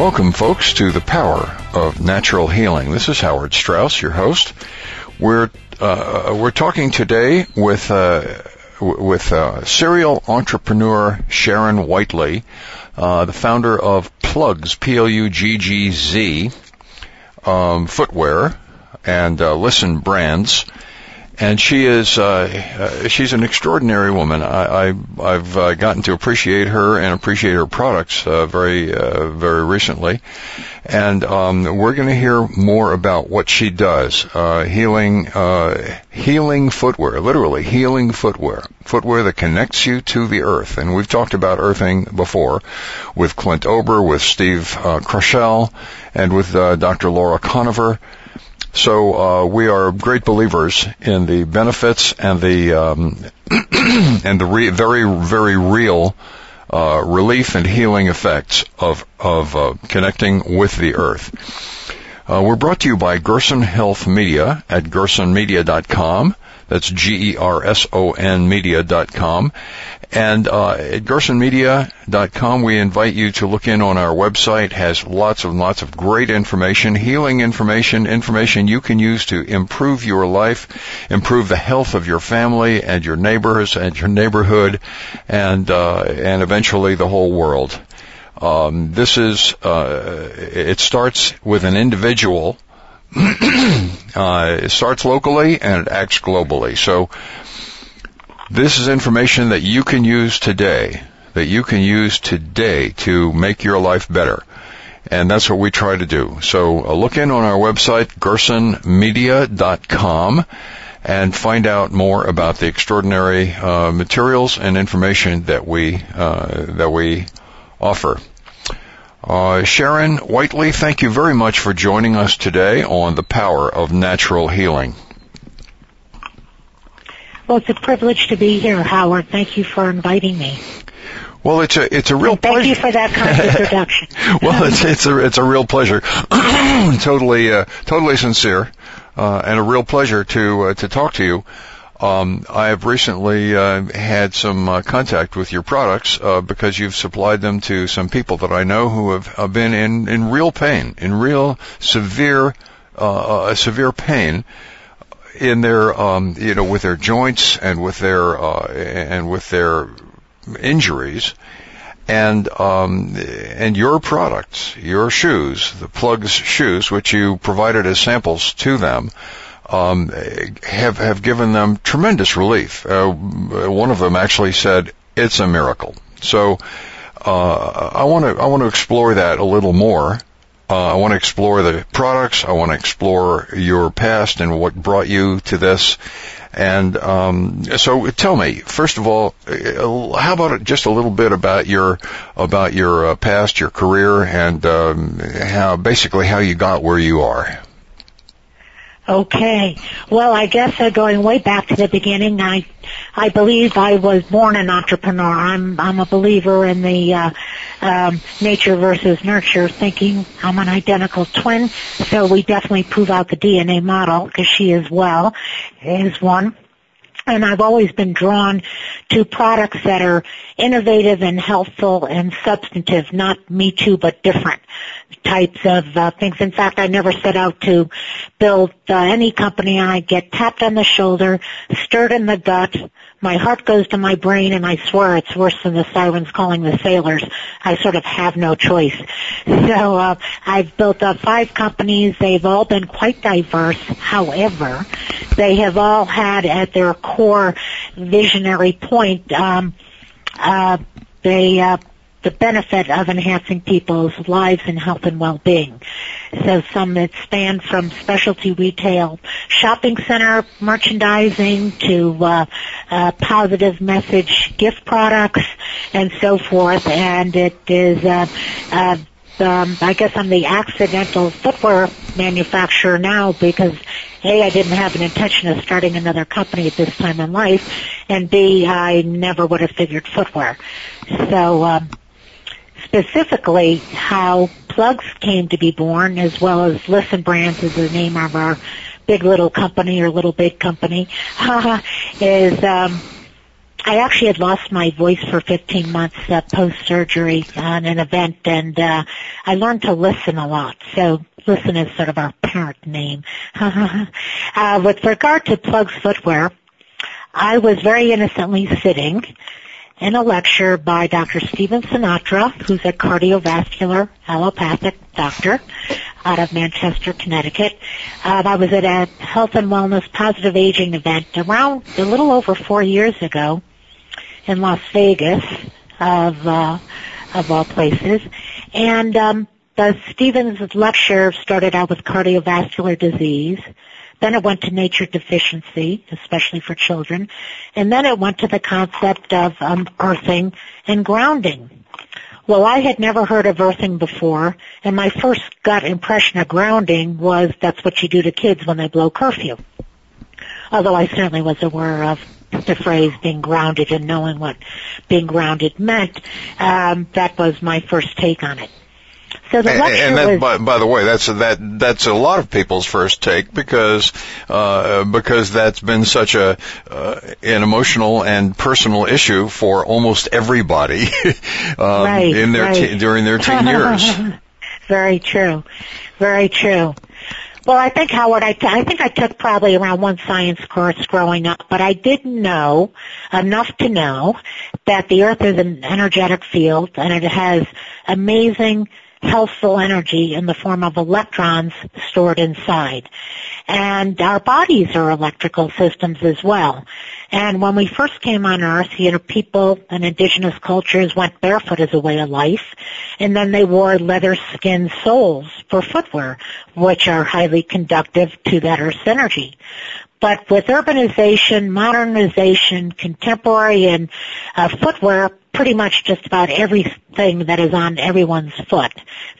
Welcome, folks, to the power of natural healing. This is Howard Strauss, your host. We're uh, we're talking today with uh, with uh, serial entrepreneur Sharon Whiteley, uh, the founder of Pluggz P L U G G Z um, footwear and uh, Listen brands and she is uh, uh, she's an extraordinary woman. I, I have uh, gotten to appreciate her and appreciate her products uh, very uh, very recently, and um, we're going to hear more about what she does. Uh, healing healing footwear, literally healing footwear, footwear that connects you to the earth. And we've talked about earthing before, with Clint Ober, with Steve uh, and with Dr. Laura Koniver. So uh, we are great believers in the benefits and the um, and the re- very very real uh, relief and healing effects of of uh, connecting with the earth. Uh, we're brought to you by Gerson Health Media at gersonmedia.com. That's G-E-R-S-O-N media.com. And uh, at gersonmedia.com, we invite you to look in on our website. has lots and lots of great information, healing information, information you can use to improve your life, improve the health of your family and your neighbors and your neighborhood, and uh, and eventually the whole world. Um, this is uh, it starts with an individual uh, it starts locally and it acts globally. So this is information that you can use today, that you can use today to make your life better. And that's what we try to do. So uh, look in on our website, gersonmedia.com and find out more about the extraordinary uh, materials and information that we uh, that we offer. Uh, Sharon Whiteley, thank you very much for joining us today on the power of natural healing. Well, it's a privilege to be here, Howard. Thank you for inviting me. Well, it's a it's a real thank pleasure. you for that kind introduction. well, it's it's a it's a real pleasure. totally uh, totally sincere, uh, and a real pleasure to uh, to talk to you. Um, I have recently uh, had some uh, contact with your products uh, because you've supplied them to some people that I know who have, have been in, in real pain, in real severe uh, uh, severe pain in their um, you know with their joints and with their uh, and with their injuries. And um, and your products, your shoes, the Pluggz shoes, which you provided as samples to them, um, have have given them tremendous relief. Uh, one of them actually said it's a miracle. So uh, I want to I want to explore that a little more. Uh, I want to explore the products. I want to explore your past and what brought you to this. And um, so, tell me first of all, uh, how about just a little bit about your about your uh, past, your career, and um, how basically how you got where you are. Okay. Well, I guess uh, going way back to the beginning, I I believe I was born an entrepreneur. I'm I'm a believer in the uh, um, nature versus nurture thinking. I'm an identical twin, so we definitely prove out the DNA model because she as well is one. And I've always been drawn to products that are innovative and helpful and substantive, not me too, but different. Types of uh, things. In fact, I never set out to build uh, any company. I get tapped on the shoulder, stirred in the gut. My heart goes to my brain, and I swear it's worse than the sirens calling the sailors. I sort of have no choice. So uh, I've built up five companies. They've all been quite diverse. However, they have all had at their core visionary point. Um, uh, they uh, the benefit of enhancing people's lives and health and well-being. So some that span from specialty retail, shopping center merchandising to uh, uh, positive message gift products and so forth. And it is, uh, uh, um, I guess I'm the accidental footwear manufacturer now because a, I didn't have an intention of starting another company at this time in life, and B, I never would have figured footwear. So um, specifically how Pluggz came to be born as well as Listen Brands is the name of our big little company or little big company is um I actually had lost my voice for 15 months uh, post surgery on an event and uh I learned to listen a lot. So listen is sort of our parent name. uh with regard to Pluggz footwear, I was very innocently sitting in a lecture by Dr. Stephen Sinatra, who's a cardiovascular allopathic doctor out of Manchester, Connecticut. Uh, I was at a health and wellness positive aging event around a little over four years ago in Las Vegas, of uh, of all places, and um, the Stevens lecture started out with cardiovascular disease. Then it went to nature deficiency, especially for children. And then it went to the concept of um, earthing and grounding. Well, I had never heard of earthing before, and my first gut impression of grounding was that's what you do to kids when they blow curfew. Although I certainly was aware of the phrase being grounded and knowing what being grounded meant, um, that was my first take on it. So the lecture and that, was, by, by the way, that's a, that that's a lot of people's first take because uh, because that's been such a uh, an emotional and personal issue for almost everybody um, Right, in their right. te- during their teen years. Very true. Very true. Well, I think Howard, I, t- I think I took probably around one science course growing up, but I didn't know enough to know that the Earth is an energetic field and it has amazing healthful energy in the form of electrons stored inside. And our bodies are electrical systems as well. And when we first came on Earth, you know, people and indigenous cultures went barefoot as a way of life, and then they wore leather skinned soles for footwear, which are highly conductive to that Earth's energy. But with urbanization, modernization, contemporary and uh, footwear, pretty much just about everything that is on everyone's foot,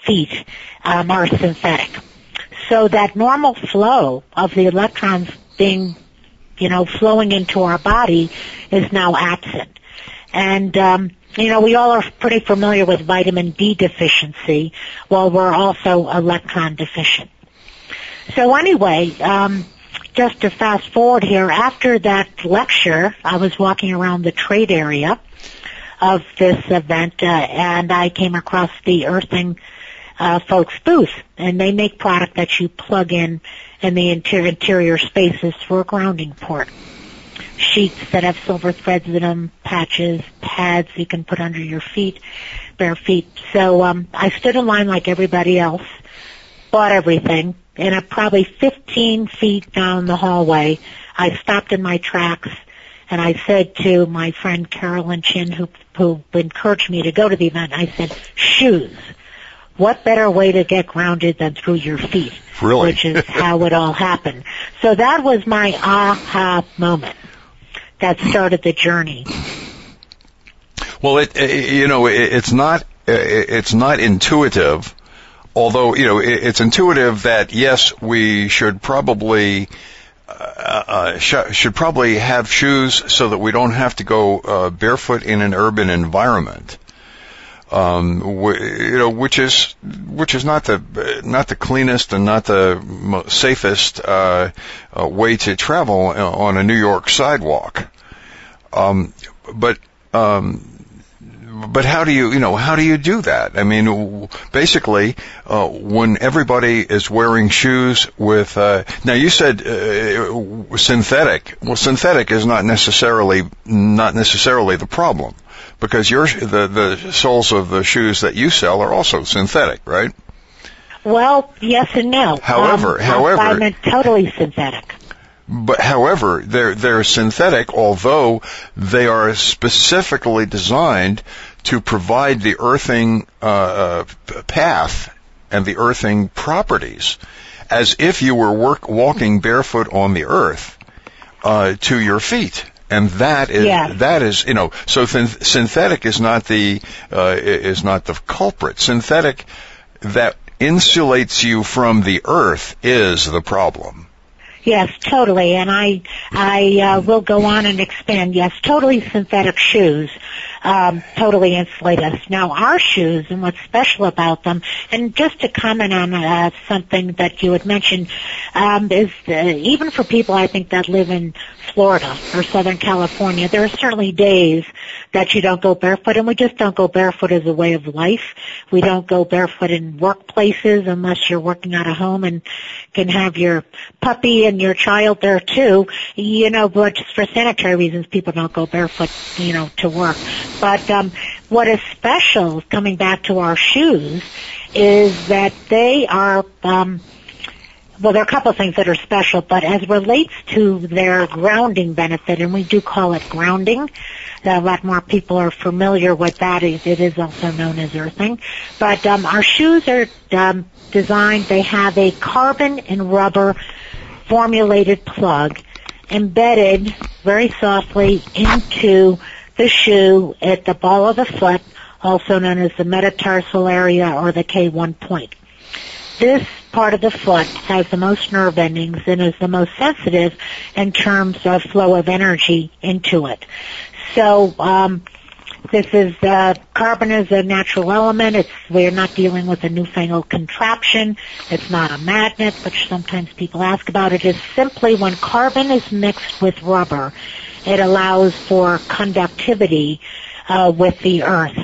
feet, um, are synthetic. So that normal flow of the electrons being, you know, flowing into our body is now absent. And, um, you know, we all are pretty familiar with vitamin D deficiency, while we're also electron deficient. So anyway, um, just to fast forward here, after that lecture, I was walking around the trade area of this event, uh, and I came across the Earthing uh, folks booth, and they make product that you plug in in the interior, interior spaces for a grounding port. Sheets that have silver threads in them, patches, pads you can put under your feet, bare feet. So um, I stood in line like everybody else, bought everything, and at probably 15 feet down the hallway, I stopped in my tracks and I said to my friend Carolyn Chin, who, who encouraged me to go to the event, I said, shoes. What better way to get grounded than through your feet? Really? Which is how it all happened. So that was my aha moment that started the journey. Well, it, it you know it, it's not it, it's not intuitive, although you know it, it's intuitive that yes we should probably uh, uh, sh- should probably have shoes so that we don't have to go uh, barefoot in an urban environment. Um, you know, which is which is not the not the cleanest and not the mo- safest uh, uh, way to travel on a New York sidewalk. Um, but um, but how do you, you know, how do you do that? I mean, basically, uh, when everybody is wearing shoes with, uh, now you said uh, synthetic. Well, synthetic is not necessarily not necessarily the problem because your the the soles of the shoes that you sell are also synthetic, right? Well, yes and no. However, um, however, I'm totally synthetic. But however, they're they're synthetic, although they are specifically designed to provide the earthing uh, uh, path and the earthing properties, as if you were work, walking barefoot on the earth uh, to your feet. And that is that is you know so th- synthetic is not the uh, is not the culprit. Synthetic that insulates you from the earth is the problem. Yes, totally. And I, I uh, will go on and expand. Yes, totally synthetic shoes um, totally insulate us. Now, our shoes and what's special about them, and just to comment on uh, something that you had mentioned, um, is uh, even for people I think that live in Florida or Southern California, there are certainly days that you don't go barefoot, and we just don't go barefoot as a way of life. We don't go barefoot in workplaces unless you're working out of home and can have your puppy and your child there too. You know, but just for sanitary reasons, people don't go barefoot, you know, to work. But um, what is special, coming back to our shoes, is that they are. Um, well, there are a couple of things that are special, but as relates to their grounding benefit, and we do call it grounding, a lot more people are familiar with that. It is also known as earthing. But um, our shoes are um, designed, they have a carbon and rubber formulated plug embedded very softly into the shoe at the ball of the foot, also known as the metatarsal area or the K1 point. This part of the foot has the most nerve endings and is the most sensitive in terms of flow of energy into it. So um, this is uh, carbon is a natural element. It's we're not dealing with a newfangled contraption. It's not a magnet, which sometimes people ask about. It is simply when carbon is mixed with rubber, it allows for conductivity uh, with the earth.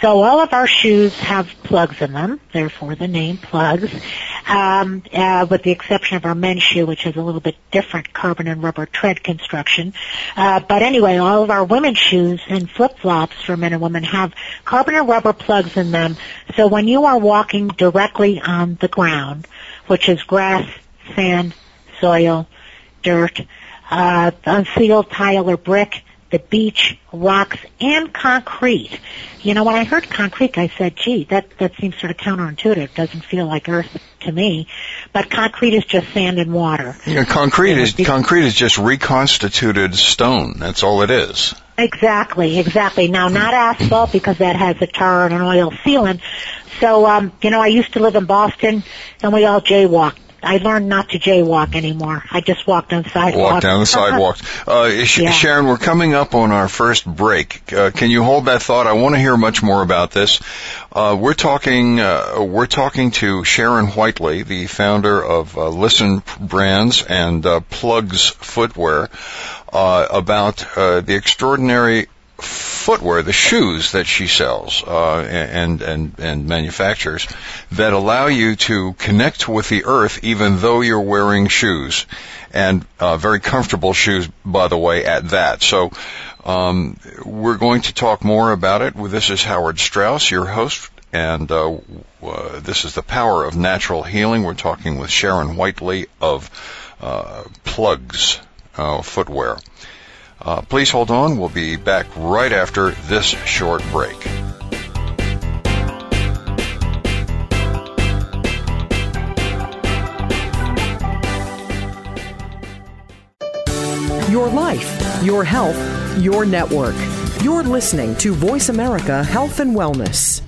So all of our shoes have plugs in them, therefore the name Pluggz, um, uh, with the exception of our men's shoe, which has a little bit different carbon and rubber tread construction. Uh, but anyway, all of our women's shoes and flip-flops for men and women have carbon and rubber plugs in them. So when you are walking directly on the ground, which is grass, sand, soil, dirt, uh, unsealed tile or brick, the beach, rocks, and concrete. You know, when I heard concrete, I said, gee, that, that seems sort of counterintuitive. Doesn't feel like earth to me. But concrete is just sand and water. Know, concrete is Yeah. concrete is just reconstituted stone. That's all it is. Exactly, exactly. Now, not asphalt because that has a tar and an oil sealant. So, um, you know, I used to live in Boston, and we all jaywalked. I learned not to jaywalk anymore. I just walked on sidewalks. Walk down the sidewalk. Uh, Sh- Yeah. Sharon, we're coming up on our first break. Uh, can you hold that thought? I want to hear much more about this. Uh, we're talking. Uh, we're talking to Sharon Whiteley, the founder of uh, Listen Brands and uh, Pluggz Footwear, uh, about uh, the extraordinary footwear, the shoes that she sells uh, and and and manufactures that allow you to connect with the earth even though you're wearing shoes, and uh, very comfortable shoes, by the way, at that. So. Um, we're going to talk more about it. This is Howard Strauss, your host, and uh, uh, this is the power of natural healing. We're talking with Sharon Whiteley of uh, Pluggz uh, Footwear. Uh, please hold on. We'll be back right after this short break. Your life, your health, your network. You're listening to Voice America Health and Wellness.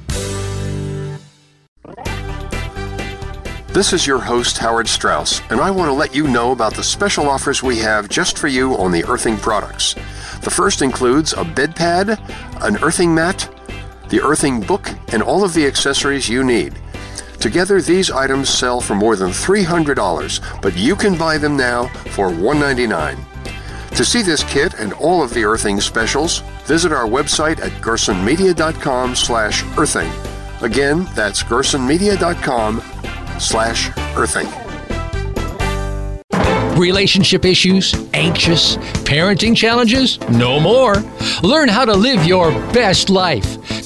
This is your host, Howard Strauss, and I want to let you know about the special offers we have just for you on the earthing products. The first includes a bed pad, an earthing mat, the earthing book, and all of the accessories you need. Together, these items sell for more than $300, but you can buy them now for 199. To see this kit and all of the earthing specials, visit our website at gersonmedia.com slash earthing. Again, that's gersonmedia.com slash earthing. Relationship issues? Anxious? Parenting challenges? No more. Learn how to live your best life.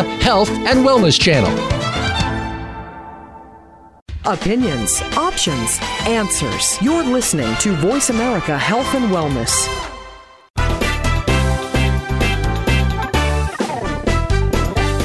Health and Wellness Channel. Opinions, options, answers. You're listening to Voice America Health and Wellness.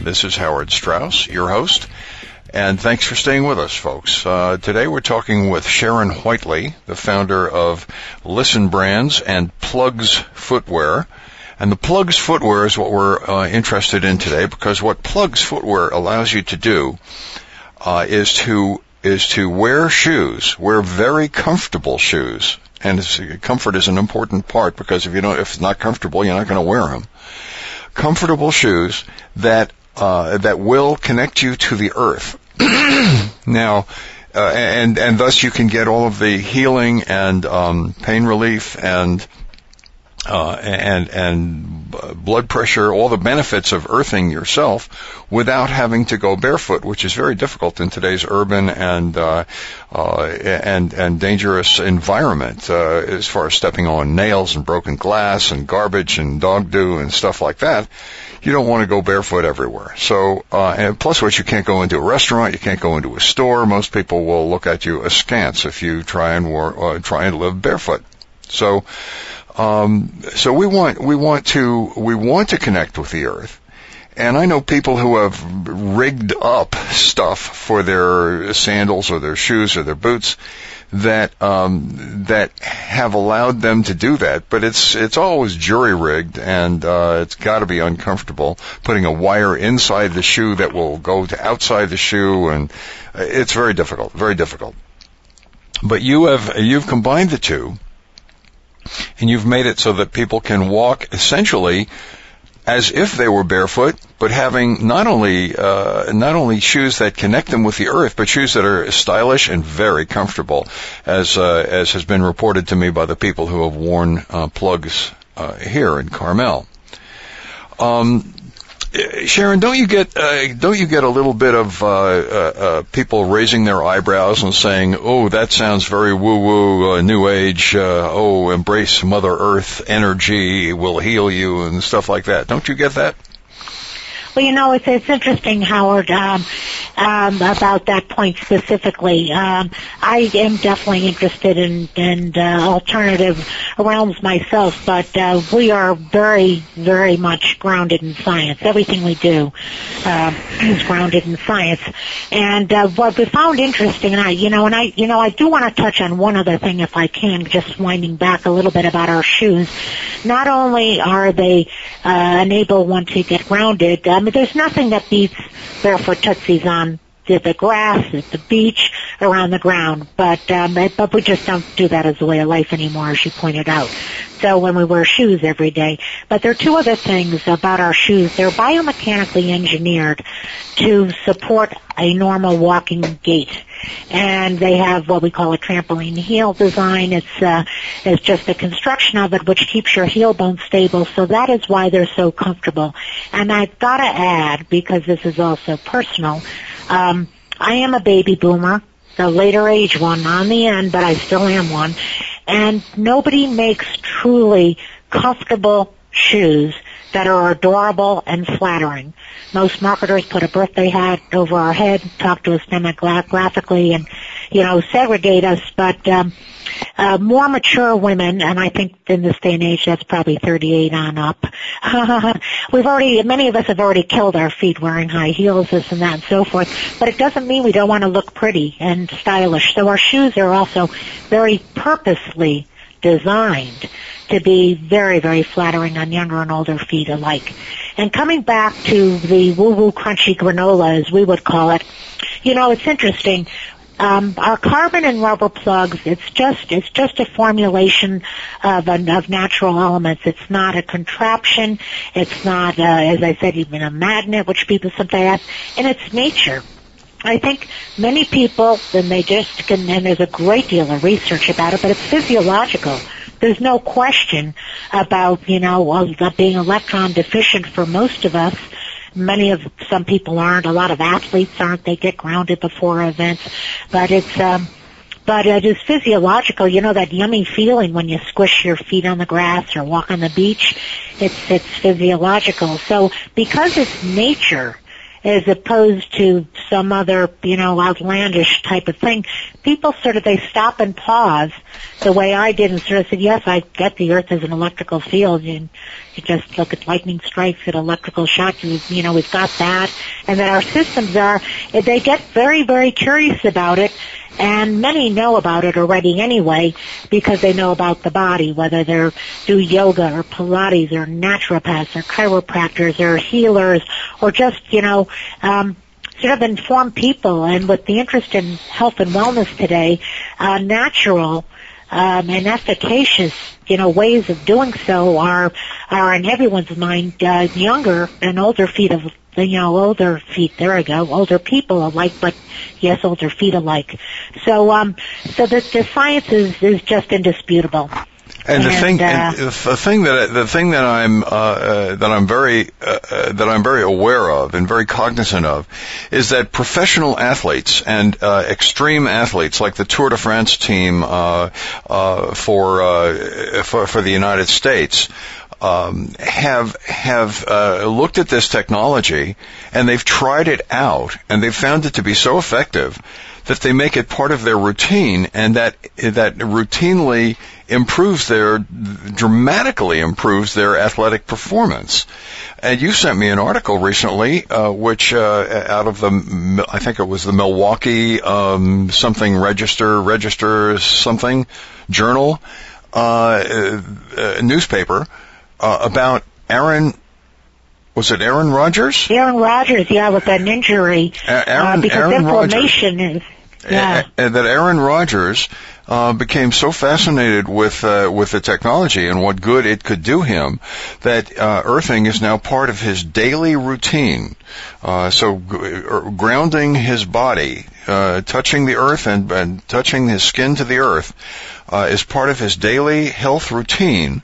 This is Howard Strauss, your host, and thanks for staying with us, folks. Uh, today we're talking with Sharon Whiteley, the founder of Listen Brands and Pluggz Footwear. And the Pluggz Footwear is what we're uh, interested in today because what Pluggz Footwear allows you to do uh, is to is to wear shoes, wear very comfortable shoes, and comfort is an important part because if you don't, if it's not comfortable, you're not going to wear them. Comfortable shoes that uh, that will connect you to the earth. now, uh, and and thus you can get all of the healing and um, pain relief and uh, and and blood pressure, all the benefits of earthing yourself without having to go barefoot, which is very difficult in today's urban and uh, uh, and and dangerous environment uh, as far as stepping on nails and broken glass and garbage and dog do and stuff like that you don't want to go barefoot everywhere. So, uh, and plus what you can't go into a restaurant, you can't go into a store. Most people will look at you askance if you try and war, uh, try and live barefoot. So, um, so we want we want to we want to connect with the earth. And I know people who have rigged up stuff for their sandals or their shoes or their boots that um, that have allowed them to do that, but it's it's always jury rigged, and uh, it's got to be uncomfortable putting a wire inside the shoe that will go to outside the shoe, and it's very difficult, very difficult. But you have you've combined the two, and you've made it so that people can walk essentially as if they were barefoot, but having not only uh, not only shoes that connect them with the earth, but shoes that are stylish and very comfortable, as uh, as has been reported to me by the people who have worn uh, Pluggz uh, here in Carmel. Um, Sharon, don't you get uh, don't you get a little bit of uh, uh, uh people raising their eyebrows and saying, "Oh, that sounds very woo-woo, uh, new age. Uh, oh, embrace Mother Earth energy will heal you and stuff like that." Don't you get that? Well, you know, it's it's interesting, Howard, um, um, about that point specifically. Um, I am definitely interested in in uh, alternative realms myself, but uh, we are very, very much grounded in science. Everything we do uh, is grounded in science. And uh, what we found interesting, and I, you know, and I, you know, I do want to touch on one other thing, if I can, just winding back a little bit about our shoes. Not only are they uh, enable one to get grounded. Um, there's nothing that beats barefoot tootsies on the, the grass, at the beach, around the ground. But um, but we just don't do that as a way of life anymore, as you pointed out. So when we wear shoes every day. But there are two other things about our shoes. They're biomechanically engineered to support a normal walking gait and they have what we call a trampoline heel design. It's uh, it's just the construction of it which keeps your heel bone stable. So that is why they're so comfortable. And I've got to add because this is also personal. Um, I am a baby boomer, the later age one on the end, but I still am one. And nobody makes truly comfortable shoes that are adorable and flattering. Most marketers put a birthday hat over our head, talk to us demographically, and you know segregate us. But um, uh, more mature women, and I think in this day and age that's probably 38 on up. We've already, many of us have already killed our feet wearing high heels, this and that, and so forth. But it doesn't mean we don't want to look pretty and stylish. So our shoes are also very purposely designed to be very, very flattering on younger and older feet alike. And coming back to the woo-woo crunchy granola, as we would call it, you know, it's interesting. Um, our carbon and rubber plugs, it's just it's just a formulation of, of natural elements. It's not a contraption. It's not, uh, as I said, even a magnet, which people sometimes ask, and it's nature. I think many people, and they just can, and there's a great deal of research about it, but it's physiological. There's no question about, you know, well, being electron deficient for most of us. Many of, some people aren't. A lot of athletes aren't. They get grounded before events. But it's, um, but it is physiological. You know that yummy feeling when you squish your feet on the grass or walk on the beach. It's it's physiological. So because it's nature, as opposed to some other, you know, outlandish type of thing. People sort of, they stop and pause the way I did and sort of said, yes, I get the earth as an electrical field and you just look at lightning strikes at electrical shocks and, you know, we've got that and that our systems are, they get very, very curious about it and many know about it already anyway because they know about the body, whether they're do yoga or Pilates or naturopaths or chiropractors or healers or just, you know, um, sort of informed people. And with the interest in health and wellness today, uh, natural um, and efficacious, you know, ways of doing so are are in everyone's mind uh, younger and older feet of you know, older feet, there I go, older people alike, but yes, older feet alike. So, um, so the, the science is, is just indisputable. And, and the thing, uh, and the thing that the thing that I'm uh, uh, that I'm very uh, uh, that I'm very aware of and very cognizant of is that professional athletes and uh, extreme athletes like the Tour de France team for for for the United States um, have have uh, looked at this technology and they've tried it out and they've found it to be so effective that they make it part of their routine and that that routinely improves their dramatically improves their athletic performance. And you sent me an article recently, uh, which uh, out of the I think it was the Milwaukee um, something register register something journal uh, uh newspaper uh, about Aaron. Was it Aaron Rodgers? Aaron Rodgers, yeah, with an injury. Uh, Aaron, uh, because Aaron inflammation Rodgers. is. Yeah. A- that Aaron Rodgers uh, became so fascinated with uh, with the technology and what good it could do him that uh, earthing is now part of his daily routine. Uh, so g- er, grounding his body, uh, touching the earth and, and, touching his skin to the earth uh, is part of his daily health routine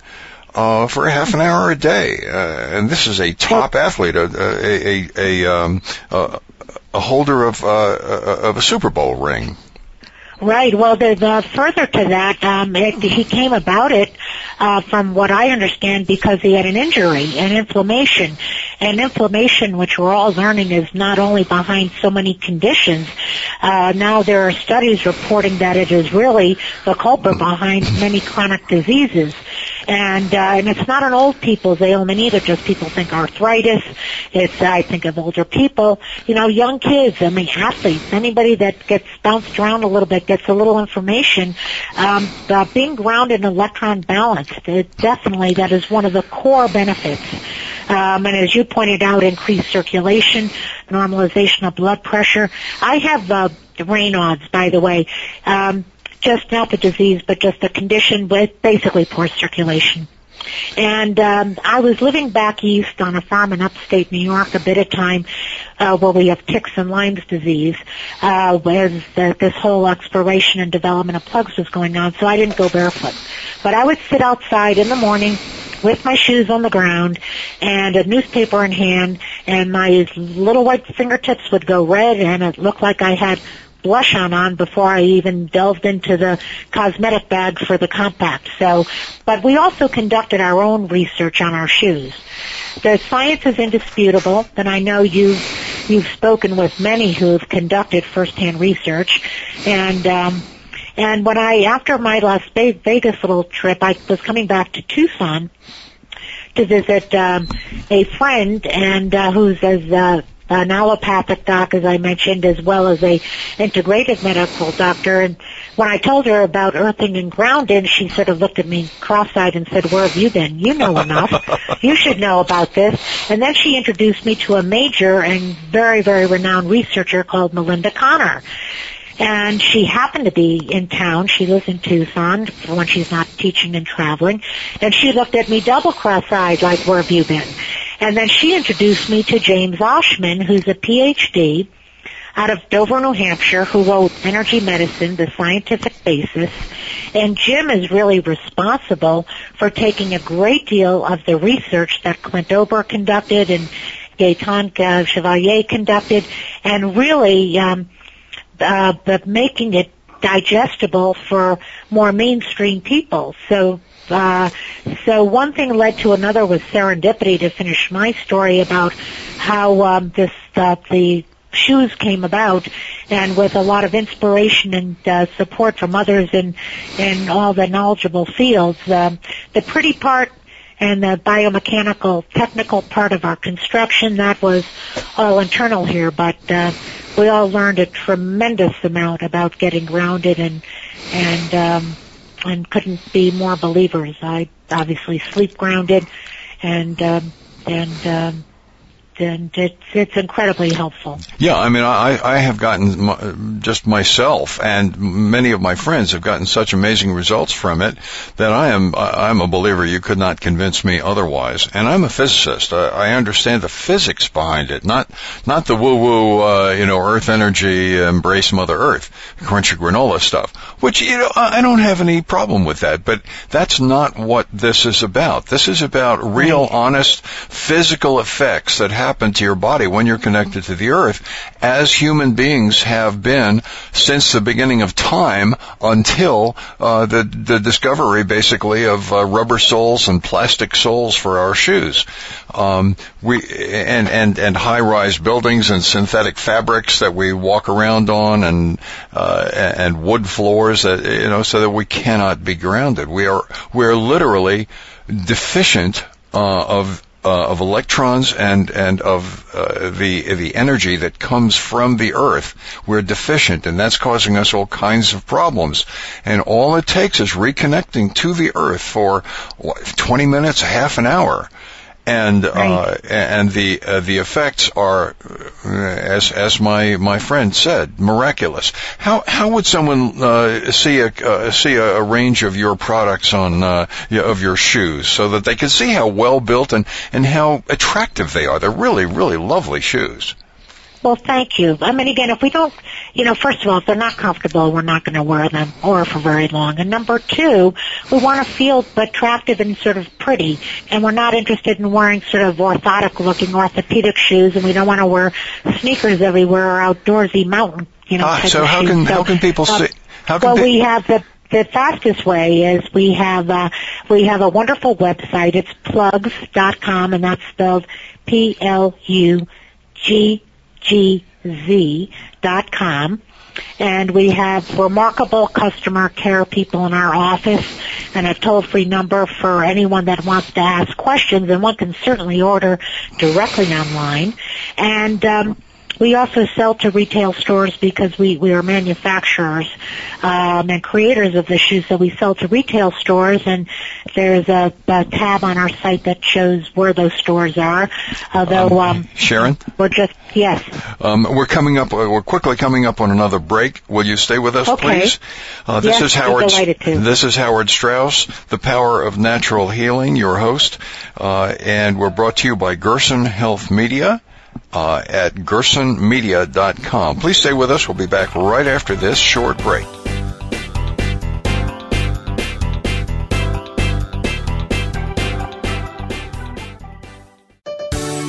uh, for half an hour a day. Uh, and this is a top athlete, a a a, a, um, a, a holder of uh, of a Super Bowl ring. Right. Well, the, the further to that, um, it, he came about it uh, from what I understand because he had an injury, an inflammation, and inflammation, which we're all learning, is not only behind so many conditions. Uh, now there are studies reporting that it is really the culprit behind many chronic diseases and uh, and it's not an old people's ailment either. Just people think arthritis. It's I think of older people. You know, young kids. I mean, athletes. Anybody that gets bounced around a little bit gets a little information. Um, uh, being grounded and electron balanced. It definitely that is one of the core benefits. Um, and as you pointed out, increased circulation, normalization of blood pressure. I have uh, Raynaud's, by the way. Um, just not the disease, but just a condition with basically poor circulation. And um, I was living back east on a farm in upstate New York a bit of time uh, where we have ticks and Lyme's disease, uh, as uh, this whole exploration and development of Pluggz was going on. So I didn't go barefoot, but I would sit outside in the morning with my shoes on the ground and a newspaper in hand, and my little white fingertips would go red, and it looked like I had blush on on before I even delved into the cosmetic bag for the compact. So, but we also conducted our own research on our shoes. The science is indisputable, and I know you've you've spoken with many who have conducted firsthand research, and um, and when I after my Las Vegas little trip, I was coming back to Tucson to visit um, a friend and uh, who's as uh, an allopathic doc, as I mentioned, as well as a integrative medical doctor. And when I told her about earthing and grounding, she sort of looked at me cross-eyed and said, where have you been? You know enough. you should know about this. And then she introduced me to a major and very, very renowned researcher called Melinda Connor and she happened to be in town. She lives in Tucson when she's not teaching and traveling, and she looked at me double cross-eyed like, where have you been? And then she introduced me to James Oschman, who's a PhD out of Dover, New Hampshire, who wrote Energy Medicine, The Scientific Basis. And Jim is really responsible for taking a great deal of the research that Clint Ober conducted and Gaetan Chevalier conducted and really um, uh, making it digestible for more mainstream people. So, uh, so one thing led to another with serendipity to finish my story about how um, this uh, the shoes came about, and with a lot of inspiration and uh, support from others in in all the knowledgeable fields. Um, the pretty part and the biomechanical technical part of our construction that was all internal here, but uh, we all learned a tremendous amount about getting grounded and and um, and couldn't be more believers. I obviously sleep grounded, and um, and um, and it's it's incredibly helpful. Yeah, I mean, I I have gotten just myself and many of my friends have gotten such amazing results from it that I am I'm a believer. You could not convince me otherwise. And I'm a physicist. I, I understand the physics behind it, not not the woo woo, uh, you know, Earth energy, embrace Mother Earth, crunchy granola stuff. Which you know I don't have any problem with that, but that's not what this is about. This is about real, honest, physical effects that happen happen to your body when you're connected to the earth, as human beings have been since the beginning of time until uh, the the discovery, basically, of uh, rubber soles and plastic soles for our shoes. Um, we and and and high-rise buildings and synthetic fabrics that we walk around on, and uh, and wood floors that you know, so that we cannot be grounded. We are we are literally deficient uh, of uh, of electrons and and of uh, the the energy that comes from the Earth. We're deficient, and that's causing us all kinds of problems. And all it takes is reconnecting to the Earth for what, 20 minutes, half an hour, and uh, right. uh, and the uh, the effects are, uh, as as my my friend said, miraculous. How how would someone uh, see a uh, see a, a, range of your products on of your shoes so that they can see how well built and and how attractive they are? They're really really lovely shoes. Well, thank you. I mean, again, if we don't, you know, first of all, if they're not comfortable, we're not going to wear them or for very long. And number two, we want to feel attractive and sort of pretty. And we're not interested in wearing sort of orthotic looking orthopedic shoes and we don't want to wear sneakers everywhere or outdoorsy mountain, you know, ah, so how can, so, how can people uh, see, how can well, they- we have the the fastest way is we have uh, we have a wonderful website. It's pluggz.com, and that's spelled P L U G gz.com. And we have remarkable customer care people in our office and a toll-free number for anyone that wants to ask questions. And one can certainly order directly online. And um, we also sell to retail stores because we, we are manufacturers um, and creators of the shoes, so we sell to retail stores, and there's a, a tab on our site that shows where those stores are. Although, um, um, Sharon, we're just yes, um, we're coming up. We're quickly coming up on another break. Will you stay with us, okay. please? Uh, this yes, is Howard. This is Howard Strauss, the power of natural healing. Your host, uh, and we're brought to you by Gerson Health Media uh, at gersonmedia.com. Please stay with us. We'll be back right after this short break.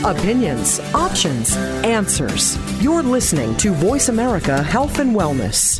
Opinions, options, answers. You're listening to Voice America Health and Wellness.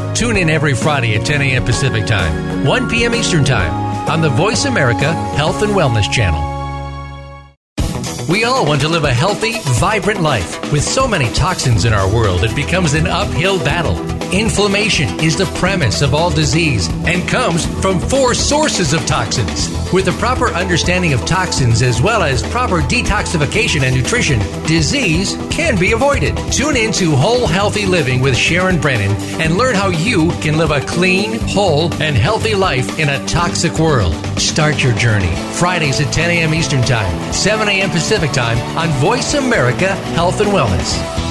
Tune in every Friday at 10 a.m. Pacific Time, 1 p.m. Eastern Time on the Voice America Health and Wellness Channel. We all want to live a healthy, vibrant life. With so many toxins in our world, it becomes an uphill battle. Inflammation is the premise of all disease and comes from four sources of toxins. With a proper understanding of toxins as well as proper detoxification and nutrition, disease can be avoided. Tune in to Whole Healthy Living with Sharon Brennan and learn how you can live a clean, whole, and healthy life in a toxic world. Start your journey Fridays at 10 a.m. Eastern Time, 7 a.m. Pacific Time on Voice America Health and Wellness.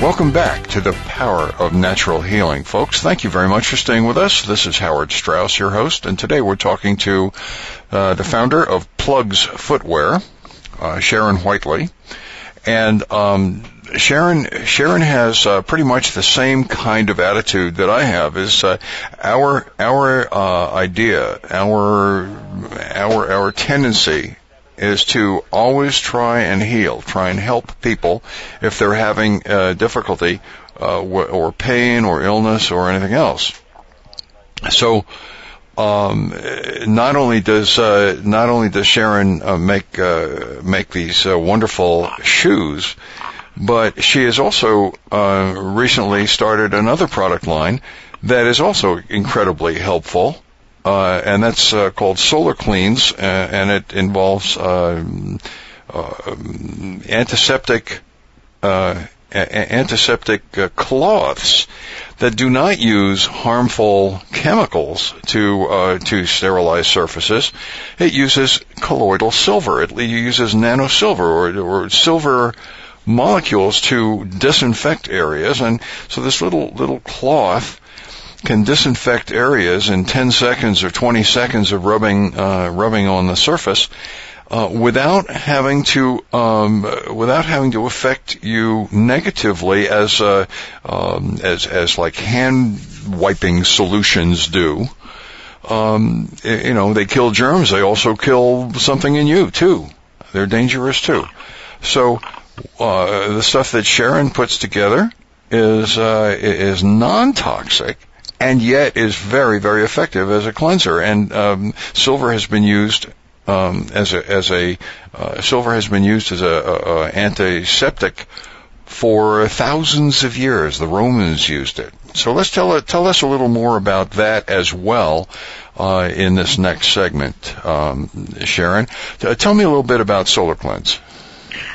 Welcome back to the power of natural healing, folks. Thank you very much for staying with us. This is Howard Straus, your host, and today we're talking to uh, the founder of Pluggz Footwear, uh, Sharon Whiteley, and um, Sharon Sharon has uh, pretty much the same kind of attitude that I have. Is uh, our our uh, idea, our our our tendency is to always try and heal, try and help people if they're having uh, difficulty uh, or pain or illness or anything else. So, um, not only does uh, not only does Sharon uh, make uh, make these uh, wonderful shoes, but she has also recently started another product line that is also incredibly helpful uh, and that's uh, called Solar Cleans, uh, and it involves um, uh, antiseptic uh, antiseptic cloths that do not use harmful chemicals to to sterilize surfaces. It uses colloidal silver. It uses nano silver or, or silver molecules to disinfect areas, and so this little little cloth can disinfect areas in 10 seconds or 20 seconds of rubbing uh, rubbing on the surface uh, without having to um, without having to affect you negatively as uh, um, as as like hand wiping solutions do. Um, you know, they kill germs. They also kill something in you too. They're dangerous too. So uh, the stuff that Sharon puts together is uh, is non toxic and yet is very, very effective as a cleanser. And um, silver has been used um, as a as a uh, silver has been used as a, a, a, antiseptic for thousands of years. The Romans used it. So let's tell tell us a little more about that as well. Uh, in this next segment, um, Sharon, tell me a little bit about Solar Cleanse.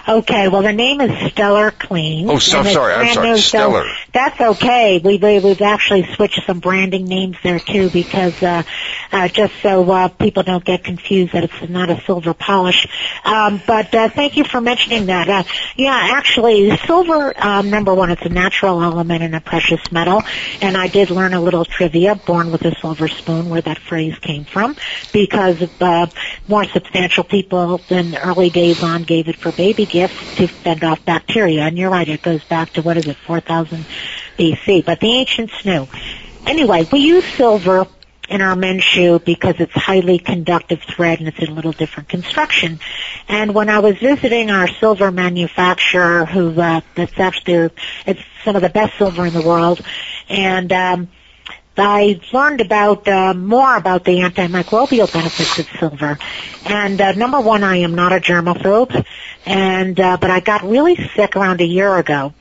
Okay, well the name is Stellar Clean. Oh, so, sorry, I'm sorry, Stellar. So that's okay. We, we we've actually switched some branding names there too because uh, uh, just so uh, people don't get confused that it's not a silver polish. Um, but uh, thank you for mentioning that. Uh, yeah, actually, silver, um, number one, it's a natural element and a precious metal. And I did learn a little trivia, born with a silver spoon, where that phrase came from, because uh, more substantial people in early days on gave it for baby gifts to fend off bacteria. And you're right, it goes back to, what is it, 4,000 BC. But the ancients knew. Anyway, we use silver in our men's shoe because it's highly conductive thread and it's a little different construction. And when I was visiting our silver manufacturer, who uh, that's actually it's some of the best silver in the world, and um, I learned about uh, more about the antimicrobial benefits of silver. And uh, number one, I am not a germaphobe, and uh, but I got really sick around a year ago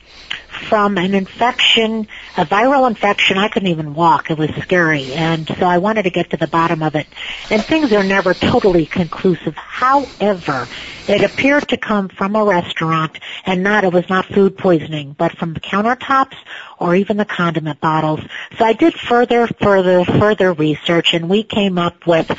from an infection, a viral infection. I couldn't even walk. It was scary. And so I wanted to get to the bottom of it. And things are never totally conclusive. However, it appeared to come from a restaurant and not, it was not food poisoning, but from the countertops or even the condiment bottles. So I did further, further, further research and we came up with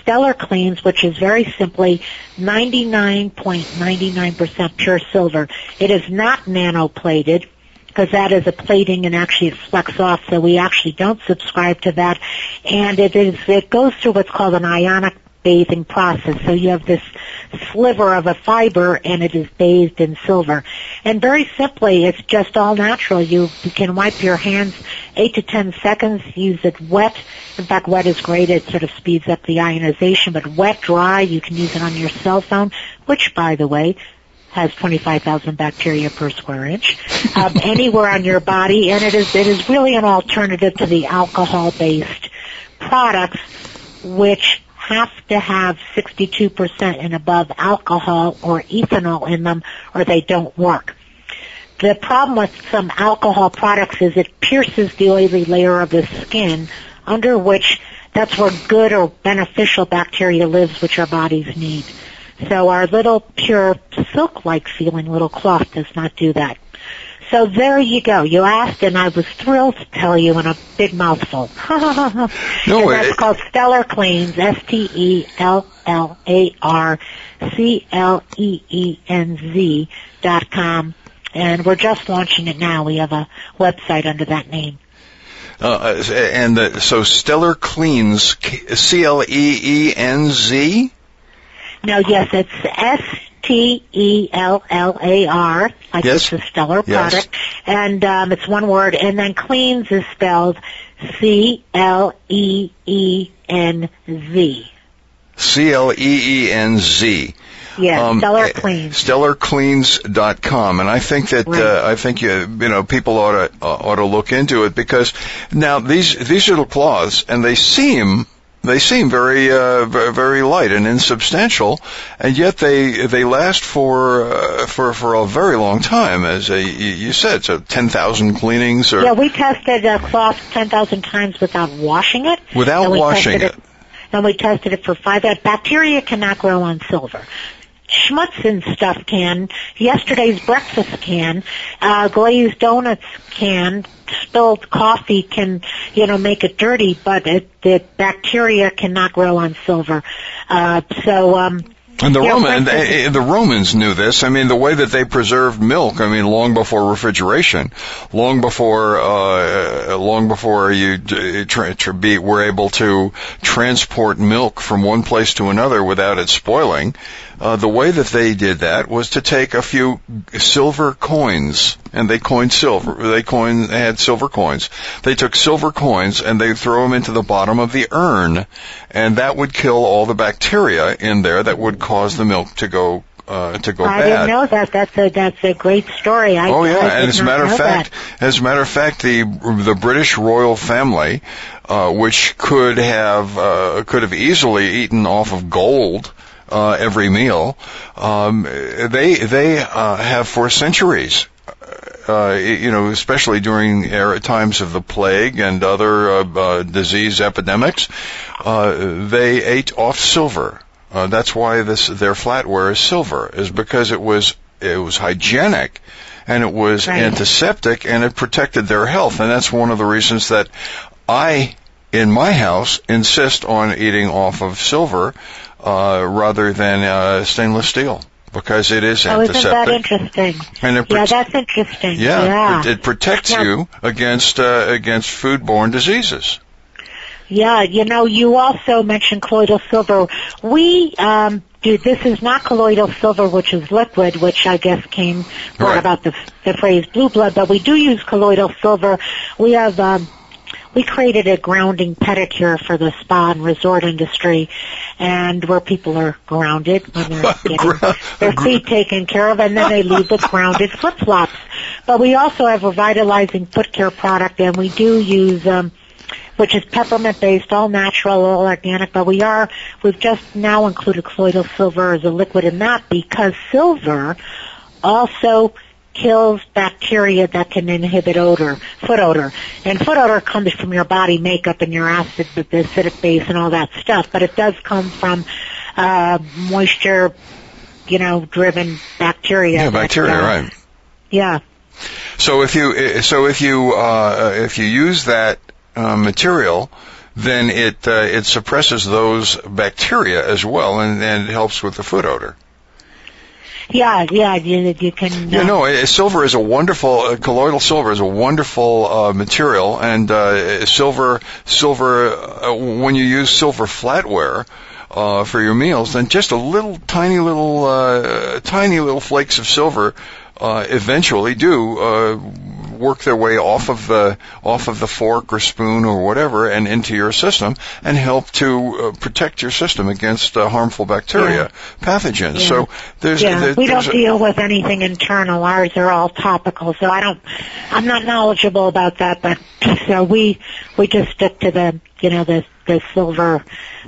Stellar Cleenz, which is very simply 99.99% pure silver. It is not nanoplated because that is a plating and actually it flex off, so we actually don't subscribe to that. And it is it goes through what's called an ionic bathing process. So you have this sliver of a fiber and it is bathed in silver. And very simply, it's just all natural. You, you can wipe your hands eight to ten seconds, use it wet. In fact, wet is great. It sort of speeds up the ionization, but wet, dry, you can use it on your cell phone, which by the way, has 25,000 bacteria per square inch, um, anywhere on your body, and it is it is really an alternative to the alcohol-based products, which have to have 62% and above alcohol or ethanol in them, or they don't work. The problem with some alcohol products is it pierces the oily layer of the skin, under which that's where good or beneficial bacteria lives, which our bodies need. So our little pure silk-like feeling little cloth does not do that. So there you go. You asked, and I was thrilled to tell you in a big mouthful. no, and that's it, called Stellar Cleenz. S T E L L A R C L E E N Z dot com, and we're just launching it now. We have a website under that name. Uh, and the, so Stellar Cleenz, C L E E N Z. No, yes, it's S T E L L A R, like yes. it's a stellar product, yes. and um, it's one word. And then cleans is spelled C L E E N Z. C L E E N Z. Yeah, um, Stellar eh, Cleenz. StellarCleenz.com, and I think that right. uh, I think you, you know people ought to uh, ought to look into it because now these these little cloths and they seem they seem very uh, very light and insubstantial, and yet they they last for uh, for for a very long time. As a, you said, so ten thousand cleanings. Or yeah, we tested a cloth ten thousand times without washing it. Without washing it. it. And we tested it for five. Bacteria cannot grow on silver schmutz and stuff can. Yesterday's breakfast can. Uh, glazed donuts can. Spilled coffee can, you know, make it dirty, but it, the bacteria cannot grow on silver. Uh, so, um, and the Roman, eh, eh, the Romans knew this. I mean, the way that they preserved milk. I mean, long before refrigeration, long before, uh, long before you tra- tra- be, were able to transport milk from one place to another without it spoiling. Uh, the way that they did that was to take a few silver coins, and they coined silver. They coined they had silver coins. They took silver coins and they throw them into the bottom of the urn, and that would kill all the bacteria in there that would cause the milk to go uh, to go I bad. didn't know that. That's a that's a great story. I, oh yeah, I and as a matter of fact, that. as a matter of fact, the the British royal family, uh, which could have uh, could have easily eaten off of gold uh, every meal. Um, they they uh, have for centuries. Uh, you know, especially during era, times of the plague and other uh, uh, disease epidemics, uh, they ate off silver. that's why this their flatware is silver, is because it was it was hygienic and it was right. antiseptic and it protected their health, and that's one of the reasons that I in my house insist on eating off of silver uh, rather than uh, stainless steel because it is Oh, isn't antiseptic. that interesting? And it yeah, that's interesting. yeah, yeah. It, it protects Now- you against uh, against foodborne diseases. Yeah, you know, you also mentioned colloidal silver. We um, do. This is not colloidal silver, which is liquid, which I guess came Right. about the the phrase blue blood. But we do use colloidal silver. We have. Um, we created a grounding pedicure for the spa and resort industry, and where people are grounded when they're getting their feet taken care of, and then they leave with grounded flip flops. But we also have a vitalizing foot care product, and we do use. Um, which is peppermint based, all natural, all organic, but we are, we've just now included colloidal silver as a liquid in that because silver also kills bacteria that can inhibit odor, foot odor. And foot odor comes from your body makeup and your acid, the acidic base and all that stuff, but it does come from, uh, moisture, you know, driven bacteria. Yeah, bacteria, uh, right? Yeah. So if you so if you uh, if you use that uh, material, then it uh, it suppresses those bacteria as well, and, and it helps with the foot odor. Yeah, yeah, you, you can. You uh, know, uh, silver is a wonderful uh, colloidal silver is a wonderful uh, material, and uh, silver silver uh, when you use silver flatware. Uh, for your meals, then just a little tiny little uh, tiny little flakes of silver uh, eventually do uh, work their way off of the off of the fork or spoon or whatever and into your system and help to uh, protect your system against uh, harmful bacteria, pathogens. Yeah. So there's yeah, there- we there's don't a- deal with anything internal. Ours are all topical, so I don't. I'm not knowledgeable about that, but so we we just stick to the you know the the silver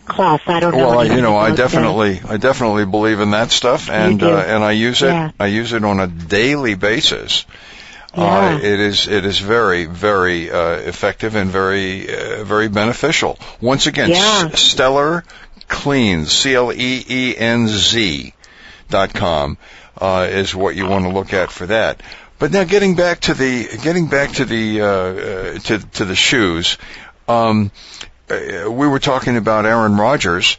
cloth. I don't know. Well, you know, I definitely, I definitely believe in that stuff, and uh, and I use it. Yeah. I use it on a daily basis. Yeah. Uh, it is it is very very uh, effective and very uh, very beneficial. Once again, Yeah. S- Stellar Cleenz C L E E N Z dot com uh, is what you want to look at for that. But now getting back to the getting back to the uh, uh, to to the shoes. Um, uh, we were talking about Aaron Rodgers,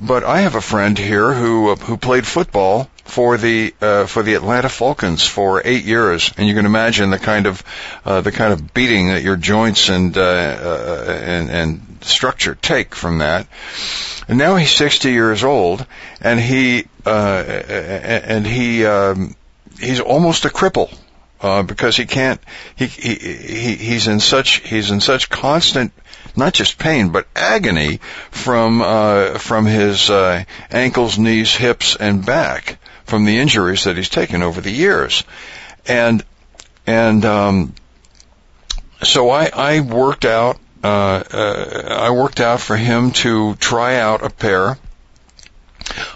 but I have a friend here who uh, who played football for the uh, for the Atlanta Falcons for eight years, and you can imagine the kind of uh, the kind of beating that your joints and uh, uh, and and structure take from that. And now he's 60 years old, and he uh, and he um, he's almost a cripple uh, because he can't. He, he he he's in such he's in such constant not just pain but agony from uh, from his uh, ankles, knees, hips, and back from the injuries that he's taken over the years, and and um, so I I worked out. Uh, uh, I worked out for him to try out a pair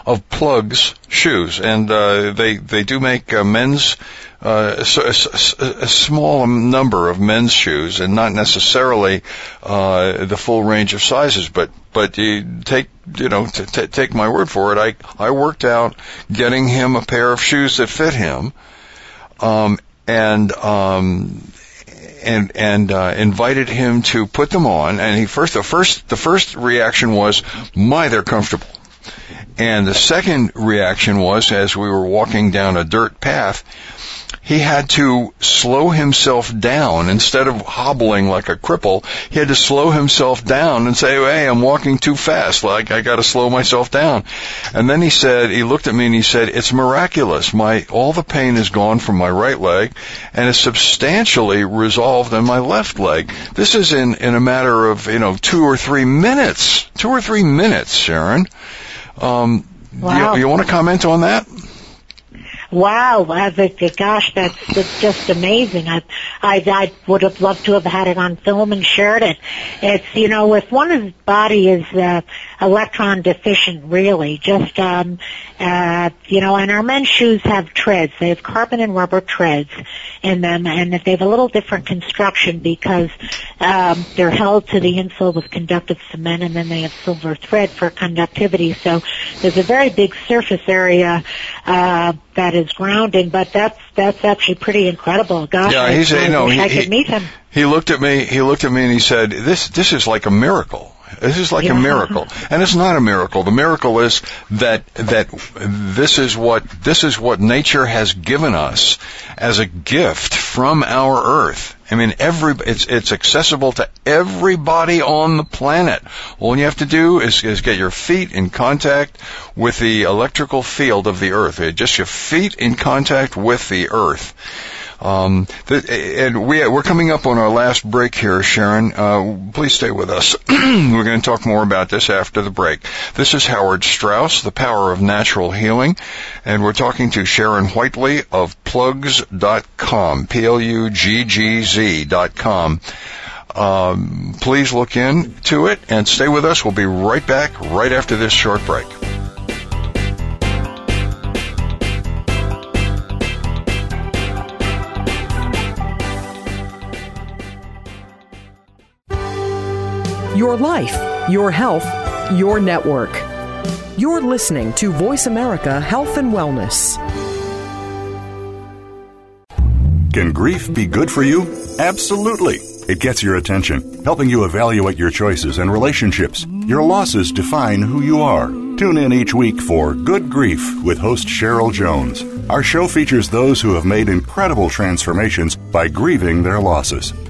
of Pluggz shoes, and uh, they they do make uh, men's uh, s- s- a, small number of men's shoes, and not necessarily uh, the full range of sizes. But but you take you know t- t- take my word for it. I I worked out getting him a pair of shoes that fit him, um, and um, and and uh, invited him to put them on. And he first the first the first reaction was, "My, they're comfortable." And the second reaction was, as we were walking down a dirt path, he had to slow himself down instead of hobbling like a cripple. He had to slow himself down and say, "Hey, I'm walking too fast. Like I got to slow myself down." And then he said, he looked at me and he said, "It's miraculous. My all the pain is gone from my right leg, and it's substantially resolved in my left leg. This is in in a matter of you know two or three minutes. Two or three minutes, Sharon." Um, Wow. you, you want to comment on that? Wow, gosh, that's, that's just amazing. I, I, I would have loved to have had it on film and shared it. It's, you know, if one's body is, uh, electron deficient, really, just, um, uh, you know, and our men's shoes have treads. They have carbon and rubber treads in them, and they have a little different construction because, um, they're held to the insole with conductive cement, and then they have silver thread for conductivity. So there's a very big surface area, uh, that is grounding. But that's that's actually pretty incredible. Gosh, Yeah, I, he's I no, wish he, could meet him. He looked at me. He looked at me and he said, "This this is like a miracle. This is like Yeah. a miracle." And it's not a miracle. The miracle is that that this is what this is what nature has given us as a gift from our Earth. I mean, every it's it's accessible to everybody on the planet. All you have to do is, is get your feet in contact with the electrical field of the Earth. Just your feet in contact with the Earth. Um, th- and we, we're coming up on our last break here, Sharon. Uh, please stay with us. we're going to talk more about this after the break. This is Howard Straus, The Power of Natural Healing, and we're talking to Sharon Whiteley of pluggz.com, P-L-U-G-G-Z dot com. Um, please look into it and stay with us. We'll be right back right after this short break. Your life, your health, your network. You're listening to Voice America Health and Wellness. Can grief be good for you? Absolutely. It gets your attention, helping you evaluate your choices and relationships. Your losses define who you are. Tune in each week for Good Grief with host Cheryl Jones. Our show features those who have made incredible transformations by grieving their losses.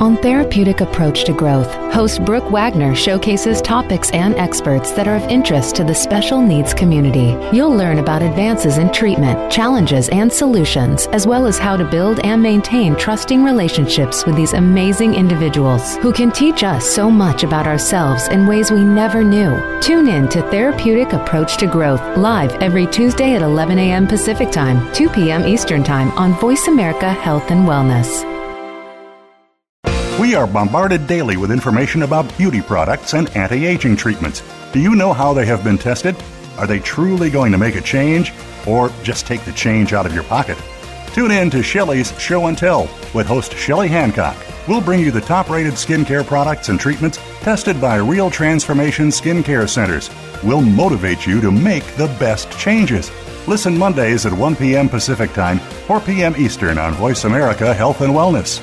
On Therapeutic Approach to Growth, host Brooke Wagner showcases topics and experts that are of interest to the special needs community. You'll learn about advances in treatment, challenges, and solutions, as well as how to build and maintain trusting relationships with these amazing individuals who can teach us so much about ourselves in ways we never knew. Tune in to Therapeutic Approach to Growth live every Tuesday at 11 a.m. Pacific Time, 2 p.m. Eastern Time on Voice America Health and Wellness. We are bombarded daily with information about beauty products and anti aging treatments. Do you know how they have been tested? Are they truly going to make a change or just take the change out of your pocket? Tune in to Shelley's Show and Tell with host Shelley Hancock. We'll bring you the top rated skincare products and treatments tested by real transformation skincare centers. We'll motivate you to make the best changes. Listen Mondays at 1 p.m. Pacific Time, 4 p.m. Eastern on Voice America Health and Wellness.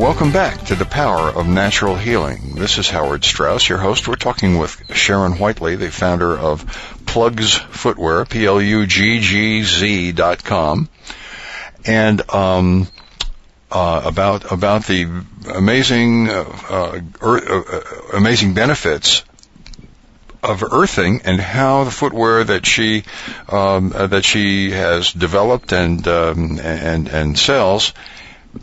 Welcome back to the Power of Natural Healing. This is Howard Straus, your host. We're talking with Sharon Whiteley, the founder of Pluggz Footwear, P-L-U-G-G-Z dot com, and um, uh, about about the amazing uh, uh, uh, uh, amazing benefits of earthing and how the footwear that she um, uh, that she has developed and um, and and sells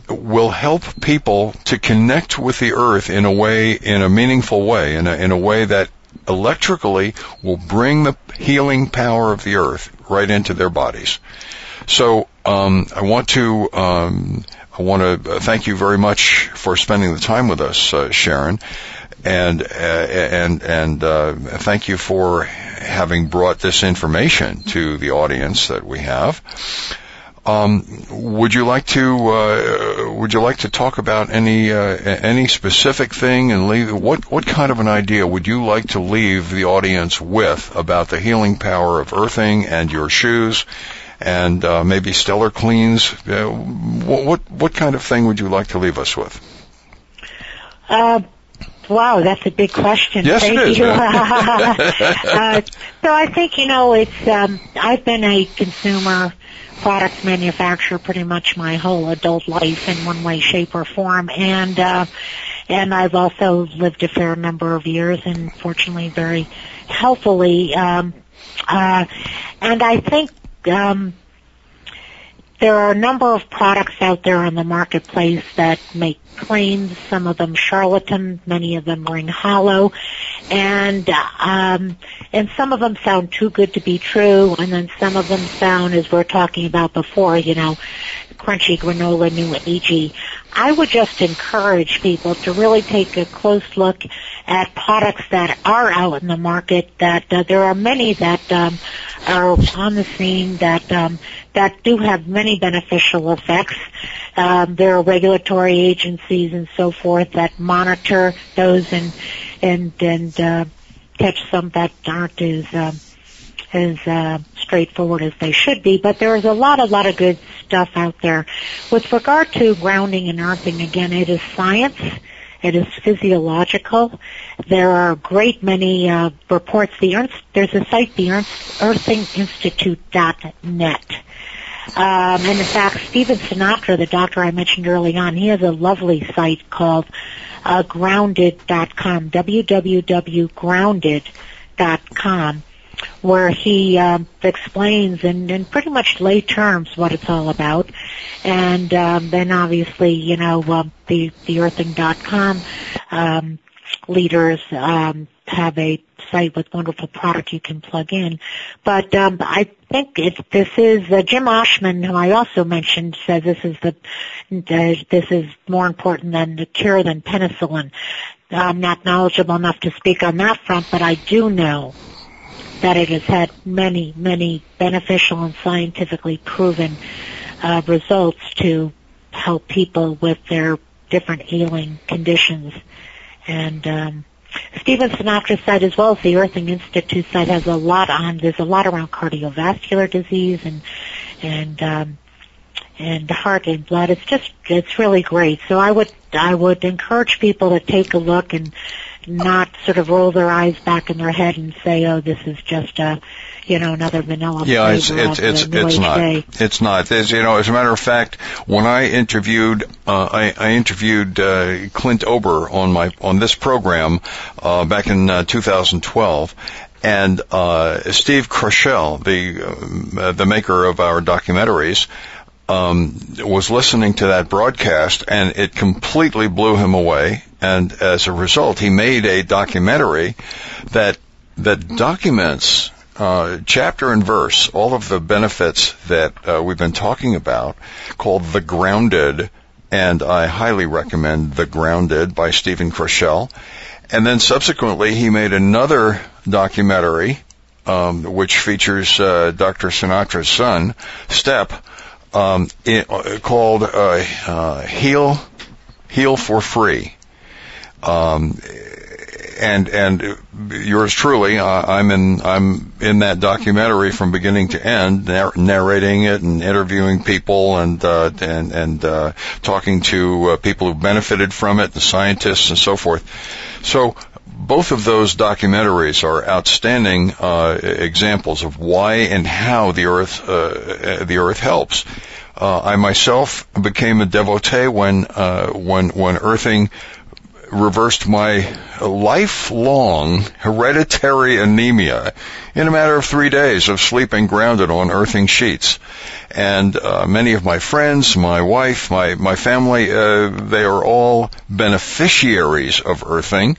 will help people to connect with the earth in a way, in a meaningful way, in a, in a way that electrically will bring the healing power of the earth right into their bodies. So um, I want to um, I want to thank you very much for spending the time with us, uh, Sharon, and uh, and and uh, thank you for having brought this information to the audience that we have. Um, would you like to uh, would you like to talk about any uh, any specific thing and leave what what kind of an idea would you like to leave the audience with about the healing power of earthing and your shoes and uh, maybe stellar cleenz uh, what, what what kind of thing would you like to leave us with Uh, Wow, that's a big question. Yes, Thank it is. you. uh, so I think you know it's. Um, I've been a consumer products manufacturer pretty much my whole adult life in one way, shape, or form, and uh, and I've also lived a fair number of years, and fortunately, very healthily. Um, uh, and I think. Um, there are a number of products out there in the marketplace that make claims, some of them charlatan, many of them ring hollow, and um, and some of them sound too good to be true, and then some of them sound, as we are talking about before, you know, crunchy granola, new agey. I would just encourage people to really take a close look at products that are out in the market. That uh, there are many that um, are on the scene that um, that do have many beneficial effects. Um, there are regulatory agencies and so forth that monitor those and and and uh, catch some that aren't as um, as uh, straightforward as they should be. But there is a lot, a lot of good stuff out there. With regard to grounding and earthing, again, it is science. It is physiological. There are a great many uh, reports. The Earth, there's a site, the Earth, EarthingInstitute.net. Um, and in fact, Stephen Sinatra, the doctor I mentioned early on, he has a lovely site called uh, grounded.com, www.grounded.com, where he um, explains in, in pretty much lay terms what it's all about. And um, then obviously, you know, uh, the, the earthing.com um, leaders um, have a site with wonderful product you can plug in. But um, I think it, this is uh, Jim Oschman, who I also mentioned, says this is the uh, this is more important than the cure than penicillin. I'm not knowledgeable enough to speak on that front, but I do know that it has had many, many beneficial and scientifically proven uh, results to help people with their different ailing conditions. And um, Stephen Sinatra's site as well as the Earthing Institute site has a lot on. There's a lot around cardiovascular disease and and um, and heart and blood. It's just it's really great. So I would I would encourage people to take a look and not sort of roll their eyes back in their head and say, "Oh, this is just a." You know, another vanilla yeah, it's it's it's it's not. It's not. You know, as a matter of fact, when I interviewed, uh, I, I interviewed uh, Clint Ober on my on this program uh, back in uh, 2012, and uh, Steve Kroschel, the uh, the maker of our documentaries, um, was listening to that broadcast, and it completely blew him away. And as a result, he made a documentary that that documents uh, chapter and verse all of the benefits that uh, we've been talking about, called The Grounded, and I highly recommend The Grounded by Stephen Kroschel. And then subsequently, he made another documentary, um, which features uh, Dr. Sinatra's son, Step, um, uh, called uh, uh, "Heal, Heal for Free." Um, and and yours truly, uh, I'm in I'm in that documentary from beginning to end, nar- narrating it and interviewing people and uh, and and uh, talking to people who benefited from it, the scientists and so forth. So both of those documentaries are outstanding uh, examples of why and how the earth uh, the earth helps. Uh, I myself became a devotee when uh, when when earthing reversed my lifelong hereditary anemia in a matter of three days of sleeping grounded on earthing sheets. And uh, many of my friends, my wife, my my family, uh, they are all beneficiaries of earthing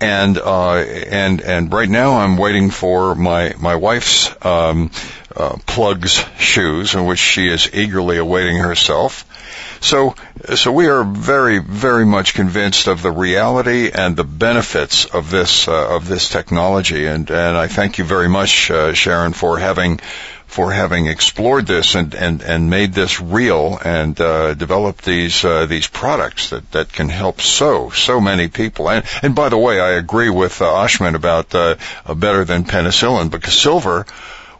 and uh, and and right now I'm waiting for my my wife's um, uh, Pluggz shoes, in which she is eagerly awaiting herself. So so we are very very much convinced of the reality and the benefits of this uh, of this technology, and and I thank you very much, uh, Sharon, for having for having explored this and, and, and made this real and uh, developed these uh, these products that, that can help so so many people. And and by the way, I agree with uh, Oschman about uh, better than penicillin because silver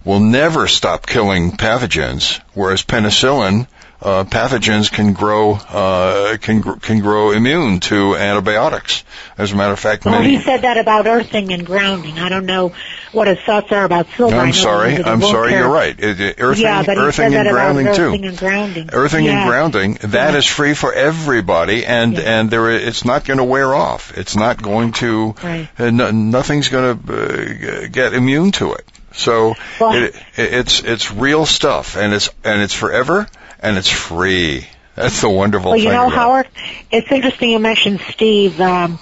will never stop killing pathogens, whereas penicillin uh, pathogens can grow uh, can can grow immune to antibiotics. As a matter of fact, Well, many. he said that about earthing and grounding. I don't know what his thoughts are about silver. I'm sorry. I'm sorry. care. You're right. It, it- earthing, yeah, but he said that and grounding about too. earthing and grounding. Earthing yeah. and grounding, that is Yeah. free for everybody, and Yeah. and there it's not going to wear off. It's not going to. Right. Uh, no, nothing's going to uh, get immune to it. So Well- it, it's it's real stuff, and it's and it's forever, and it's free. That's the wonderful Well, thing. you know, it. Howard, it's interesting you mentioned Steve. Um,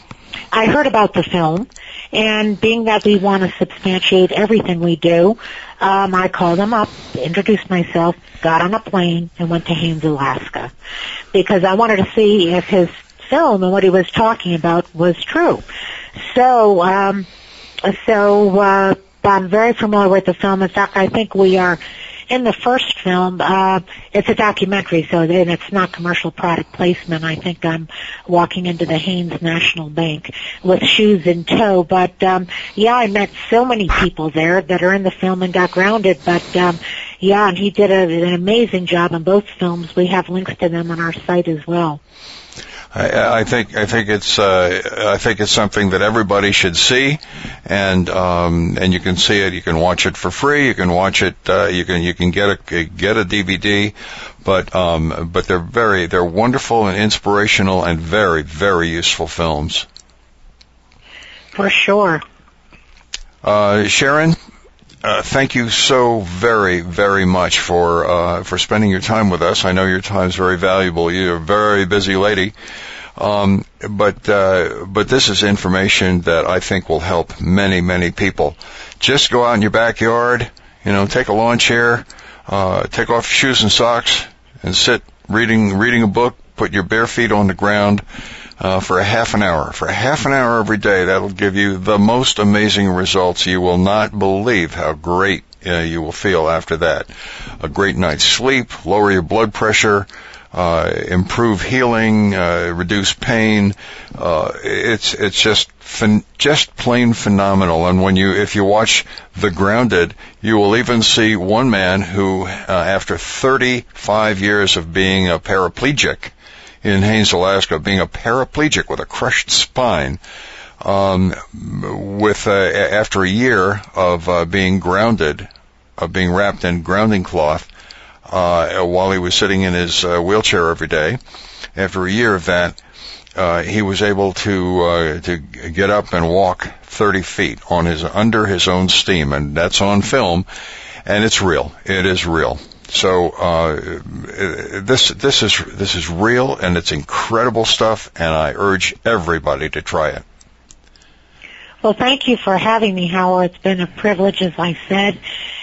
I heard about the film, and being that we want to substantiate everything we do, um, I called him up, introduced myself, got on a plane, and went to Haines, Alaska, because I wanted to see if his film and what he was talking about was true. So, um, so uh, I'm very familiar with the film. In fact, I think we are in the first film. Uh, it's a documentary, so then it's not commercial product placement. I think I'm walking into the Haines National Bank with shoes in tow. But um, yeah, I met so many people there that are in the film and got grounded. But um, yeah, and he did a, an amazing job in both films. We have links to them on our site as well. I, I think I think it's uh, I think it's something that everybody should see, and um, and you can see it. You can watch it for free. You can watch it. Uh, you can you can get a get a DVD, but um, but they're very they're wonderful and inspirational and very very useful films. For sure. Uh, Sharon, uh, thank you so very, very much for uh, for spending your time with us. I know your time's very valuable. You're a very busy lady, um, but uh, but this is information that I think will help many, many people. Just go out in your backyard, you know, take a lawn chair, uh, take off your shoes and socks, and sit reading reading a book. Put your bare feet on the ground uh, for a half an hour. For a half an hour every day, that'll give you the most amazing results. You will not believe how great uh, you will feel after that. A great night's sleep, lower your blood pressure, uh, improve healing, uh, reduce pain. Uh, it's it's just just plain phenomenal. And when you if you watch The Grounded, you will even see one man who, uh, after 35 years of being a paraplegic in Haines, Alaska, being a paraplegic with a crushed spine, um, with uh, after a year of uh, being grounded, of being wrapped in grounding cloth, uh, while he was sitting in his uh, wheelchair every day. After a year of that, uh, he was able to uh, to get up and walk 30 feet on his under his own steam, and that's on film, and it's real. It is real. So uh, this this is this is real, and it's incredible stuff, and I urge everybody to try it. Well, thank you for having me, Howard. It's been a privilege, as I said,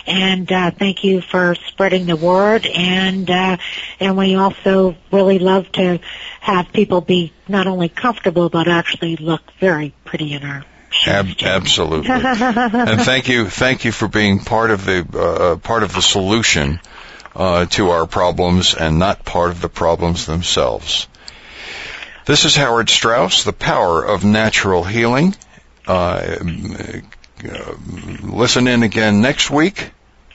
and uh, thank you for spreading the word. And uh, and we also really love to have people be not only comfortable but actually look very pretty in our. Ab- absolutely. and thank you, thank you for being part of the uh, part of the solution uh, to our problems and not part of the problems themselves. This is Howard Straus, the power of natural healing. Uh, uh, listen in again next week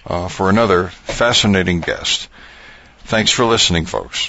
uh, for another fascinating guest. Thanks for listening, folks.